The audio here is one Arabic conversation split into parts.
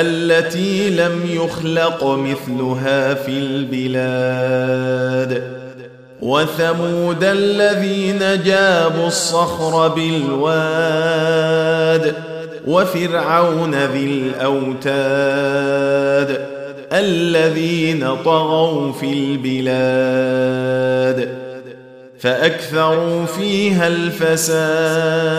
التي لم يخلق مثلها في البلاد. وثمود الذين جابوا الصخر بالواد وفرعون ذي الأوتاد الذين طغوا في البلاد. فأكثروا فيها الفساد.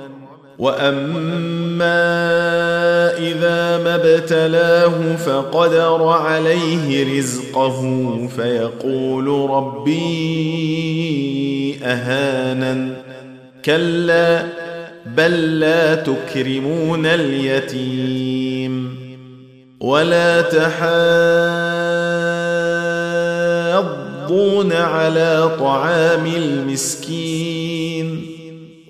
واما اذا ما ابتلاه فقدر عليه رزقه فيقول ربي اهانن كلا بل لا تكرمون اليتيم ولا تحاضون على طعام المسكين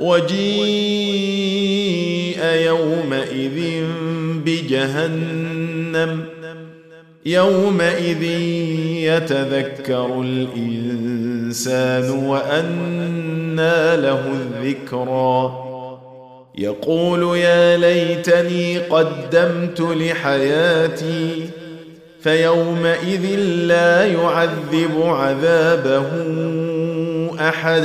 وجيء يومئذ بجهنم. يومئذ يتذكر الإنسان وأنى له الذكرى. يقول يا ليتني قدمت لحياتي فيومئذ لا يعذب عذابه أحد.